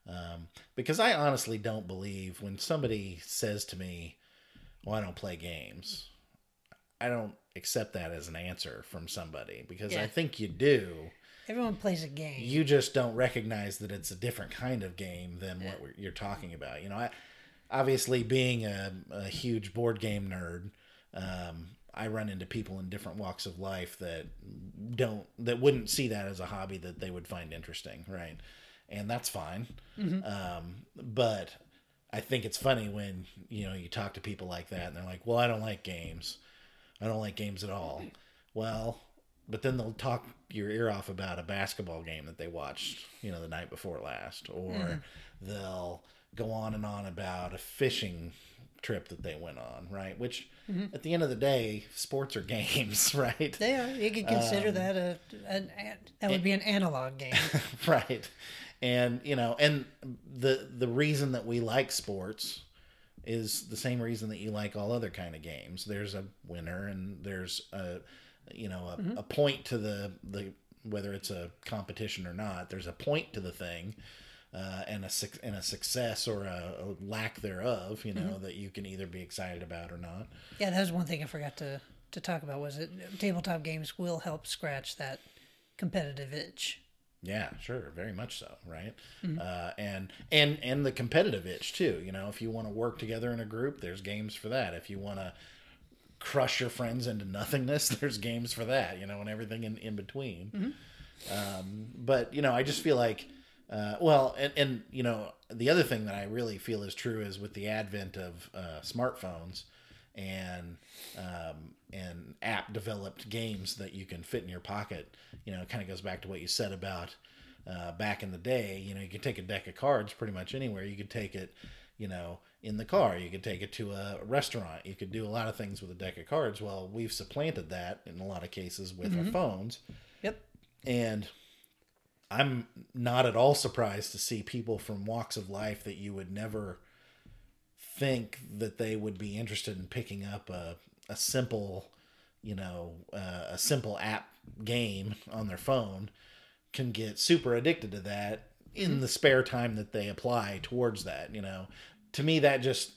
Um, because I honestly don't believe when somebody says to me, "Well, I don't play games," I don't accept that as an answer from somebody because I think you do. Everyone plays a game. You just don't recognize that it's a different kind of game than what we're, you're talking about. You know, I, obviously being a, a huge board game nerd, um, I run into people in different walks of life that don't that wouldn't see that as a hobby that they would find interesting, right? And that's fine. Um, but I think it's funny when you know you talk to people like that and they're like, "Well, I don't like games. I don't like games at all." Well, but then they'll talk your ear off about a basketball game that they watched, you know, the night before last, or they'll go on and on about a fishing trip that they went on, right? Which, at the end of the day, sports are games, right? They are. You could consider Um, that a an, an that would be an analog game. right and you know and the the reason that we like sports is the same reason that you like all other kind of games there's a winner and there's a you know a, a point to the the whether it's a competition or not there's a point to the thing uh, and a and a success or a, a lack thereof, you know, that you can either be excited about or not. Yeah, that was one thing I forgot to, to talk about. Was it tabletop games will help scratch that competitive itch. Yeah, sure, very much so, right? Uh, and and and the competitive itch too. You know, if you want to work together in a group, there's games for that. If you want to crush your friends into nothingness, there's games for that. You know, and everything in in between. Um, but you know, I just feel like, uh, well, and and you know, the other thing that I really feel is true is with the advent of uh, smartphones and um, and app developed games that you can fit in your pocket. You know, it kind of goes back to what you said about uh, back in the day. You know, you could take a deck of cards pretty much anywhere. You could take it, you know, in the car. You could take it to a restaurant. You could do a lot of things with a deck of cards. Well, we've supplanted that in a lot of cases with our phones. Yep. And I'm not at all surprised to see people from walks of life that you would never think that they would be interested in picking up a, a simple, you know, uh, a simple app game on their phone can get super addicted to that in the spare time that they apply towards that, you know. To me that just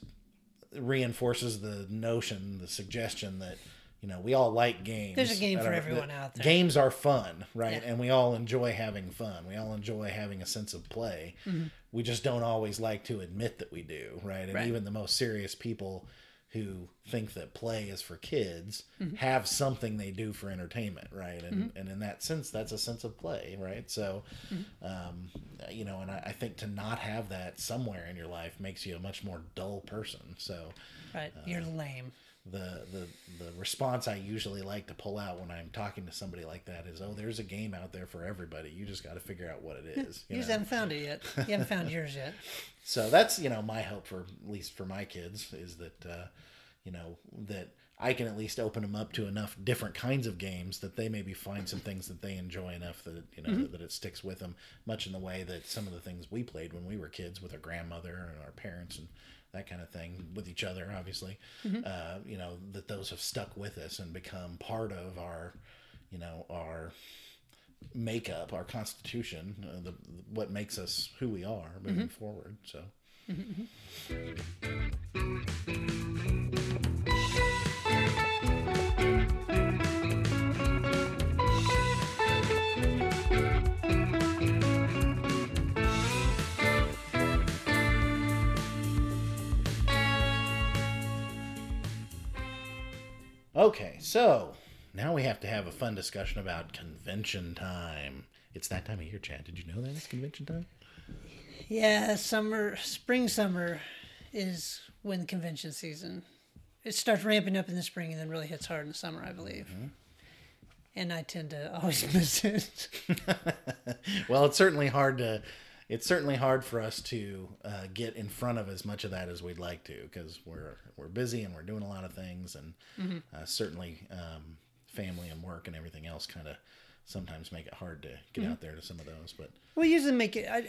reinforces the notion, the suggestion that you know, we all like games. There's a game for are- everyone out there. Games are fun, right? Yeah. And we all enjoy having fun. We all enjoy having a sense of play. Mm-hmm. We just don't always like to admit that we do, right? And Right. even the most serious people who think that play is for kids Mm-hmm. have something they do for entertainment, right? And and in that sense, that's a sense of play, right? So, Mm-hmm. um, you know, and I, I think to not have that somewhere in your life makes you a much more dull person. So, Right. You're lame. The the the response I usually like to pull out when I'm talking to somebody like that is, "Oh, there's a game out there for everybody. You just got to figure out what it is." You You just haven't found it yet. You haven't found yours yet. So that's you know my hope for at least for my kids is that uh, you know that I can at least open them up to enough different kinds of games that they maybe find some things that they enjoy enough that you know that it sticks with them, much in the way that some of the things we played when we were kids with our grandmother and our parents and that kind of thing with each other, obviously. Uh, you know that those have stuck with us and become part of our you know our makeup, our constitution, uh, the what makes us who we are moving forward. So. Okay, so now we have to have a fun discussion about convention time. It's that time of year, Chad. Did you know that it's convention time? Yeah, summer, spring, summer is when convention season. It starts ramping up in the spring and then really hits hard in the summer, I believe. Mm-hmm. And I tend to always miss it. Well, it's certainly hard to. It's certainly hard for us to uh, get in front of as much of that as we'd like to because we're we're busy and we're doing a lot of things and uh, certainly um, family and work and everything else kind of sometimes make it hard to get out there to some of those. But We usually make it. I,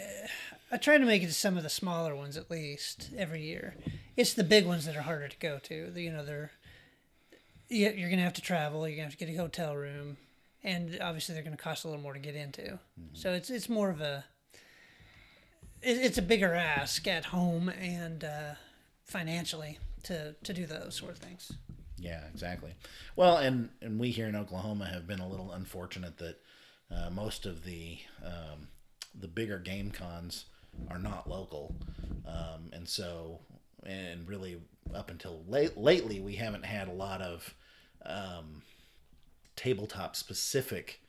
I try to make it to some of the smaller ones at least every year. It's the big ones that are harder to go to. The- You know, they're you- you're gonna have to travel. You're gonna have to get a hotel room, and obviously they're gonna cost a little more to get into. So it's it's more of a it's a bigger ask at home and uh, financially to to do those sort of things. Yeah, exactly. Well, and and we here in Oklahoma have been a little unfortunate that uh, most of the um, the bigger game cons are not local, um, and so and really up until late lately we haven't had a lot of um, tabletop specific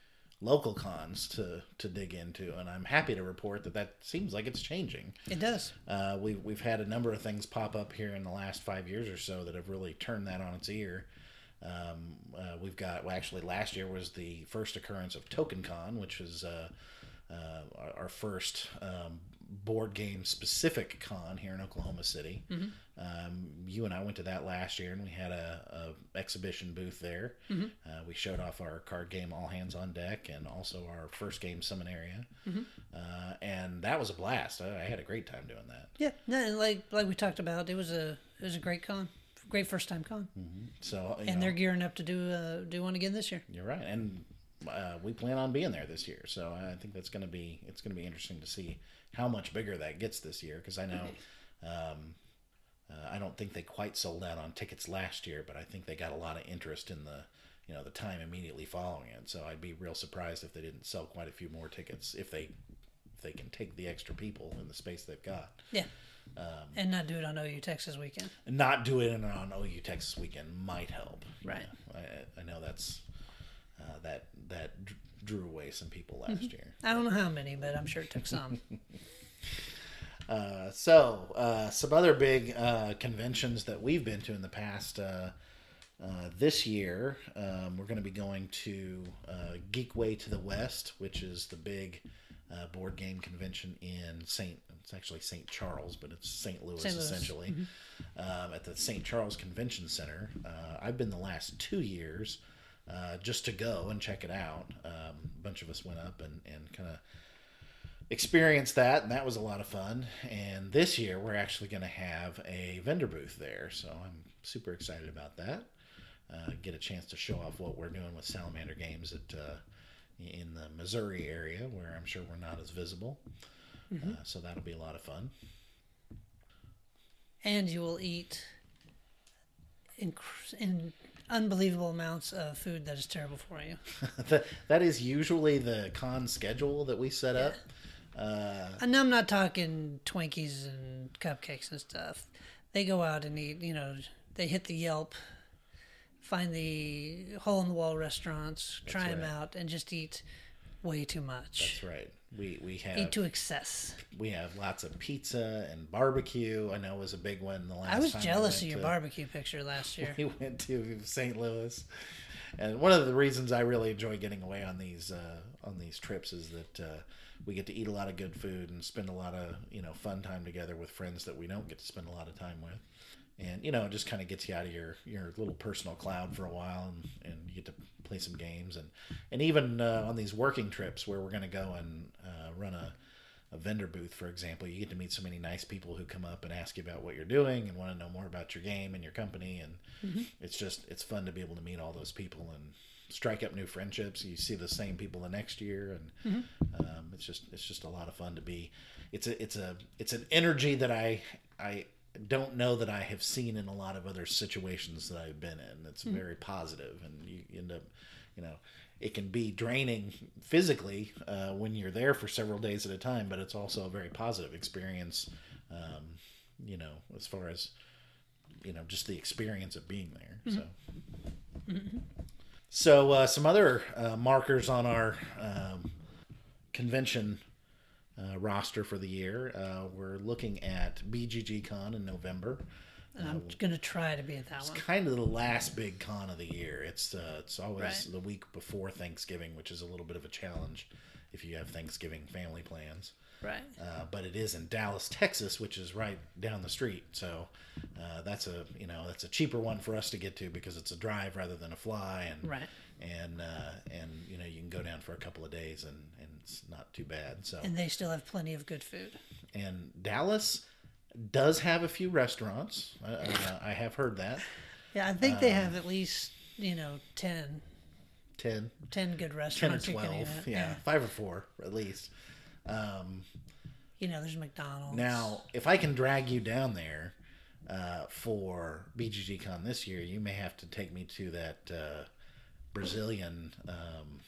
local cons to to dig into, and I'm happy to report that that seems like it's changing. It does. Uh, we've we've had a number of things pop up here in the last five years or so that have really turned that on its ear. Um, uh, we've got well, actually last year was the first occurrence of TokenCon, which was uh, uh, our, our first um, board game specific con here in Oklahoma City. Um, you and I went to that last year, and we had a, a exhibition booth there. Uh, we showed off our card game All Hands on Deck, and also our first game Seminaria, uh, and that was a blast. I, I had a great time doing that. Yeah, no, and like like we talked about, it was a it was a great con, great first time con, So and know, they're gearing up to do uh, do one again this year. you're right, and uh, we plan on being there this year. So I think that's going to be it's going to be interesting to see how much bigger that gets this year because I know. Um, uh, I don't think they quite sold out on tickets last year, but I think they got a lot of interest in the, you know, the time immediately following it. So I'd be real surprised if they didn't sell quite a few more tickets if they, if they can take the extra people in the space they've got. Yeah. and not do it on OU Texas weekend. Not do it on OU Texas weekend might help. Right. I, I know that's uh, that that drew away some people last year. I don't know how many, but I'm sure it took some. Uh, so, uh, some other big uh, conventions that we've been to in the past. Uh, uh, this year, um, we're going to be going to uh, Geekway to the West, which is the big uh, board game convention in St. It's actually St. Charles, but it's St. Louis, St. Louis. essentially, um, at the St. Charles Convention Center. Uh, I've been the last two years uh, just to go and check it out. Um, a bunch of us went up and, and kind of experienced that and that was a lot of fun. And this year we're actually going to have a vendor booth there so i'm super excited about that. Uh, get a chance to show off what we're doing with salamander games at uh, in the missouri area where i'm sure we're not as visible. Uh, so that'll be a lot of fun. And you will eat inc- in unbelievable amounts of food that is terrible for you. that, that is usually the con schedule that we set up uh, And I'm not talking Twinkies and cupcakes and stuff. They go out and eat, you know, they hit the Yelp, find the hole in the wall restaurants, try them out, and just eat way too much. that's right we we have Eat to excess. we have lots of pizza and barbecue i know was a big one the last time I was time we jealous of your to- barbecue picture last year. we went to St. Louis, and one of the reasons I really enjoy getting away on these uh, on these trips is that uh, we get to eat a lot of good food and spend a lot of you know fun time together with friends that we don't get to spend a lot of time with, and you know it just kind of gets you out of your your little personal cloud for a while, and, and you get to play some games, and and even uh, on these working trips where we're going to go and uh, run a a vendor booth, for example, you get to meet so many nice people who come up and ask you about what you're doing and want to know more about your game and your company. And it's just, it's fun to be able to meet all those people and strike up new friendships. You see the same people the next year. And um, it's just, it's just a lot of fun to be, it's a, it's a, it's an energy that I, I don't know that I have seen in a lot of other situations that I've been in. It's very positive and you end up, you know, it can be draining physically uh, when you're there for several days at a time, but it's also a very positive experience. Um, you know, as far as you know, just the experience of being there. So, so uh, some other uh, markers on our um, convention uh, roster for the year. Uh, we're looking at BGG Con in November And I'm going to try to be at that it's one. kind of the last big con of the year. It's uh, it's always Right. the week before Thanksgiving, which is a little bit of a challenge if you have Thanksgiving family plans. Right. Uh, but it is in Dallas, Texas, which is right down the street. So uh, that's a you know that's a cheaper one for us to get to because it's a drive rather than a fly, and Right. And uh, and you know you can go down for a couple of days and and it's not too bad. So And they still have plenty of good food. and Dallas does have a few restaurants. Uh, I have heard that Yeah, I think they have at least, you know, 10, ten 10 good 10 or restaurants you can 12 eat yeah, five or four at least um, You know, there's McDonald's. now if i can drag you down there uh, for bgg con this year you may have to take me to that uh, brazilian um,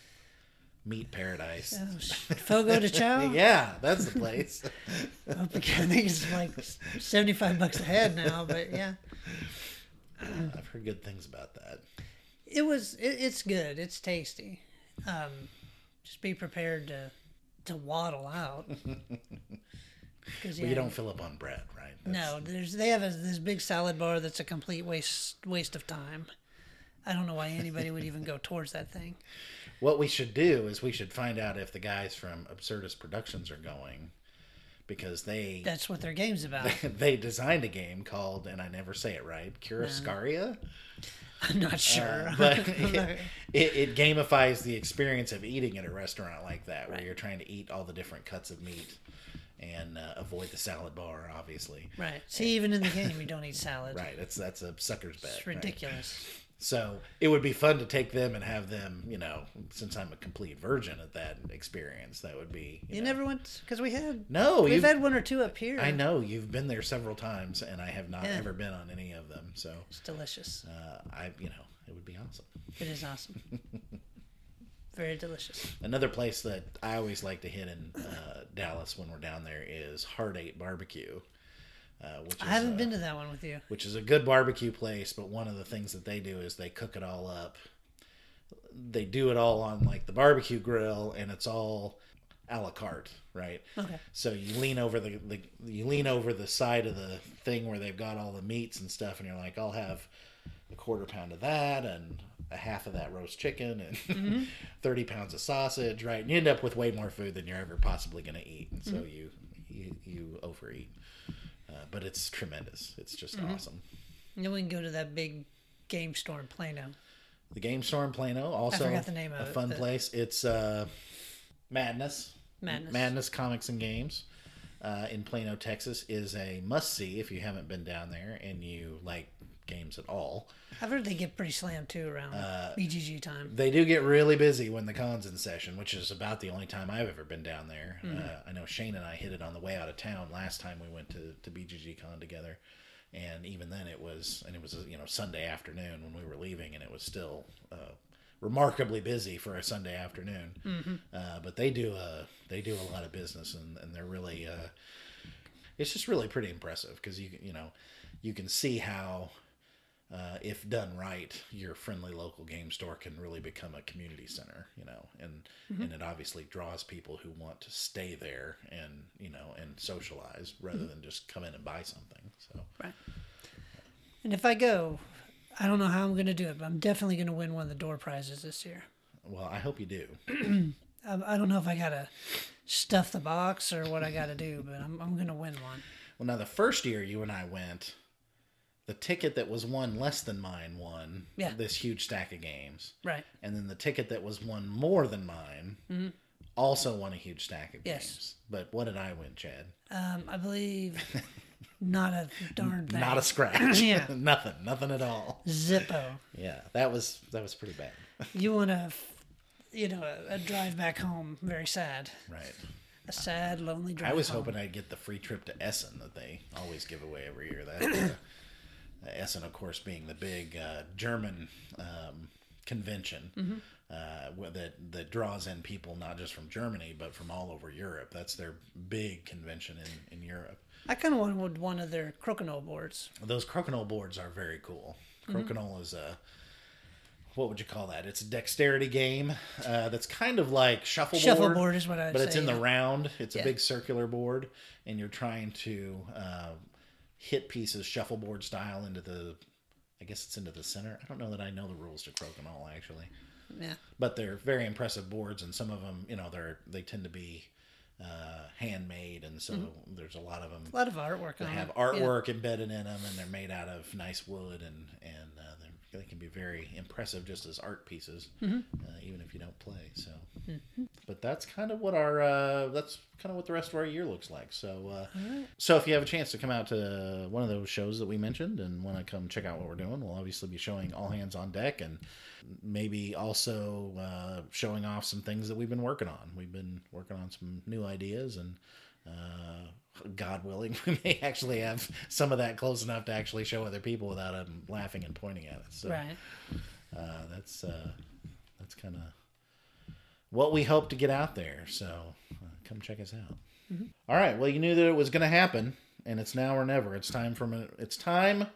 meat paradise Oh, Fogo de Chao? yeah that's the place I think it's like 75 bucks a head now, but yeah. i've heard good things about that It was, it, it's good. It's tasty. Um, just be prepared to, to waddle out. Cause, but you don't fill up on bread right That's- No, there's they have a, this big salad bar that's a complete waste waste of time. I don't know why anybody would even go towards that thing. what we should do is we should find out if the guys from absurdist productions are going because they That's what their game's about. they designed a game called, and I never say it right, Curascaria. I'm not sure. Uh, but it, it, it gamifies the experience of eating at a restaurant like that, where Right. you're trying to eat all the different cuts of meat and uh, avoid the salad bar, obviously. right. See, even in the game, you don't eat salad. Right. That's that's a sucker's bet. It's right? So it would be fun to take them and have them, you know, since I'm a complete virgin at that experience, that would be. You know- never went because we had No, we've you've, had one or two up here. I know you've been there several times, and I have not Yeah. ever been on any of them. So It's delicious. uh, I, you know, it would be awesome. It is awesome. Very delicious. Another place that I always like to hit in uh, Dallas when we're down there is Hard Eight Barbecue, uh, which is I haven't uh, been to that one with you. which is a good barbecue place. But one of the things that they do is they cook it all up. They do it all on like the barbecue grill, and it's all a la carte, right? Okay. So you lean over the, the you lean over the side of the thing where they've got all the meats and stuff, and you're like, I'll have a quarter pound of that and a half of that roast chicken and 30 pounds of sausage, right? And you end up with way more food than you're ever possibly going to eat, and so you you you overeat. Uh, but it's tremendous. It's just awesome. And then we can go to that big game store in Plano. The Game Store in Plano, also forgot the name a of it, fun but- place. It's uh, Madness. Madness. Madness Comics and Games uh, in Plano, Texas, is a must see if you haven't been down there and you like games at all. I've heard they get pretty slammed too around Uh, BGG time. They do get really busy when the con's in session, which is about the only time I've ever been down there. Uh, I know Shane and I hit it on the way out of town last time we went to, to BGG Con together. And even then, it was, and it was, you know, Sunday afternoon when we were leaving, and it was still uh, remarkably busy for a Sunday afternoon. Uh, but they do, uh, they do a lot of business, and, and they're really, uh, it's just really pretty impressive because you, you know, you can see how uh, if done right, your friendly local game store can really become a community center, you know, and and it obviously draws people who want to stay there and you know and socialize rather than just come in and buy something. So Right. And if I go, I don't know how I'm going to do it, but I'm definitely going to win one of the door prizes this year. well, I hope you do. I, I don't know if I got to stuff the box or what I got to do, but I'm, I'm going to win one. Well, now the first year you and I went, the ticket that was one less than mine won Yeah. this huge stack of games, Right. and then the ticket that was one more than mine also won a huge stack of Mm-hmm. Yes. games. But what did I win, Chad? Um, I believe not a darn thing. Not a scratch. Yeah. nothing. Nothing at all. Zippo. Yeah, that was that was pretty bad. You want to, you know, a, a drive back home. Very sad. Right. A sad, lonely drive I was home. hoping I'd get the free trip to Essen that they always give away every year. That uh, Essen, of course, being the big uh, German um, convention Mm-hmm. uh, that that draws in people not just from Germany but from all over Europe. That's their big convention in in Europe. I kind of wanted one of their crokinole boards. Those crokinole boards are very cool. Mm-hmm. Crokinole is a what would you call that? It's a dexterity game uh, that's kind of like shuffleboard. Shuffleboard is what I'd but it's say, in the round. It's a big circular board, and you're trying to uh, hit pieces shuffleboard style into the. I guess it's into the center. I don't know that I know the rules to crokinole actually, Yeah. but they're very impressive boards, and some of them, you know, they're they tend to be uh, handmade, and so there's a lot of them A lot of artwork on they have it. Mm-hmm. Yeah. artwork embedded in them, and they're made out of nice wood, and and uh, they're- they can be very impressive just as art pieces, Mm-hmm. uh, even if you don't play. So, but that's kind of what our uh, that's kind of what the rest of our year looks like. So, uh, so if you have a chance to come out to one of those shows that we mentioned and want to come check out what we're doing, we'll obviously be showing all hands on deck and maybe also uh, showing off some things that we've been working on. We've been working on some new ideas and. Uh, God willing, we may actually have some of that close enough to actually show other people without them laughing and pointing at it. So Right. uh, that's uh, that's kind of what we hope to get out there. So uh, come check us out. All right. Well, you knew that it was going to happen, and it's now or never. It's time for a- it's time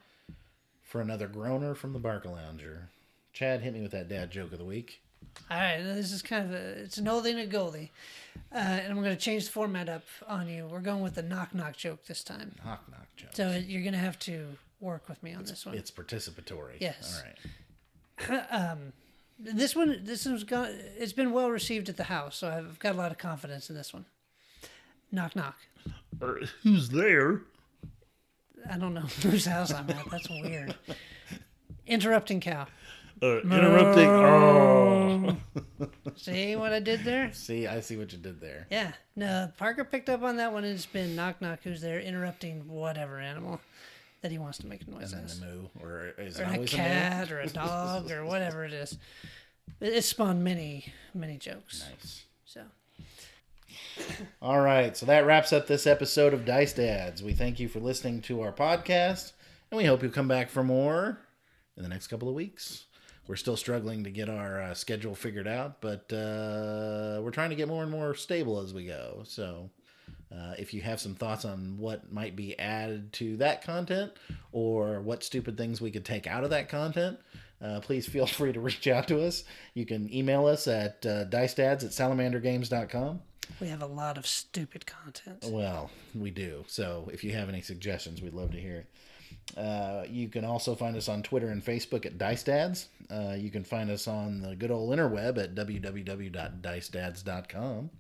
for another groaner from the Barca Lounger. Chad, hit me with that dad joke of the week. All right, now this is kind of a it's an oldie and a goldie, uh, and I'm going to change the format up on you. We're going with the knock knock joke this time, Knock knock joke. so you're going to have to work with me on this one. It's participatory. Yes. All right. This one, this one's gone. It's been well received at the house, so I've got a lot of confidence in this one. Knock knock. who's there? I don't know whose house I'm at. That's weird. Interrupting cow. Uh, interrupting. Oh. See what I did there? See, I see what you did there. Yeah. No, Parker picked up on that one, and it's been knock knock. Who's there? Interrupting whatever animal. that he wants to make and noises. then the moo, or is or it a always a moo? cat or a dog or whatever it is. It, it spawned many, many jokes. Nice. So All right, so that wraps up this episode of Dice Dads. We thank you for listening to our podcast, and we hope you'll come back for more in the next couple of weeks. We're still struggling to get our uh, schedule figured out, but uh, we're trying to get more and more stable as we go. So, uh, if you have some thoughts on what might be added to that content or what stupid things we could take out of that content, uh, please feel free to reach out to us. You can email us at uh, dicedads at salamandergames.com. we have a lot of stupid content. Well, we do. So if you have any suggestions, we'd love to hear it. Uh, you can also find us on Twitter and Facebook at Dice Dads. Uh, you can find us on the good old interweb at www.dicedads.com.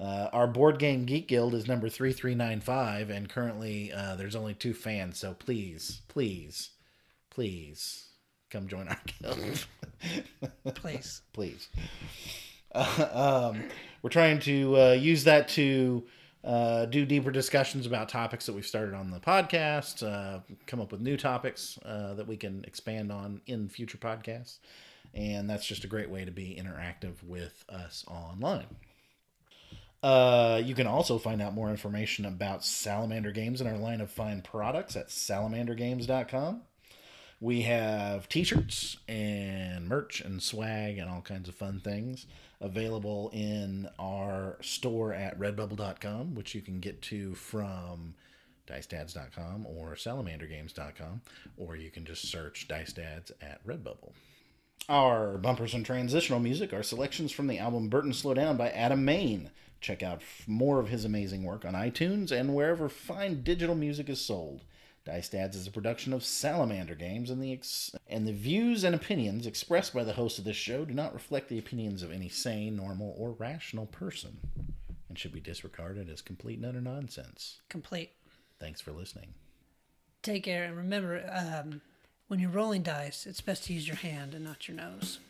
Uh, our board game geek guild is number 3395, and currently uh, there's only two fans. So please, please, please come join our guild. Please. please. Uh, um, we're trying to uh, use that to uh, do deeper discussions about topics that we've started on the podcast, uh, come up with new topics uh, that we can expand on in future podcasts. And that's just a great way to be interactive with us online. Uh, you can also find out more information about Salamander Games and our line of fine products at salamandergames.com. We have t shirts and merch and swag and all kinds of fun things available in our store at redbubble.com, which you can get to from dicedads.com or salamandergames.com, or you can just search Dice Dads at Redbubble. Our bumpers and transitional music are selections from the album Burton Slow Down by Adam Main. Check out more of his amazing work on iTunes and wherever fine digital music is sold. Dice Dads is a production of Salamander Games, and the ex- and the views and opinions expressed by the host of this show do not reflect the opinions of any sane, normal, or rational person, and should be disregarded as complete and utter nonsense. Complete. Thanks for listening. Take care and remember, um, when you're rolling dice, it's best to use your hand and not your nose.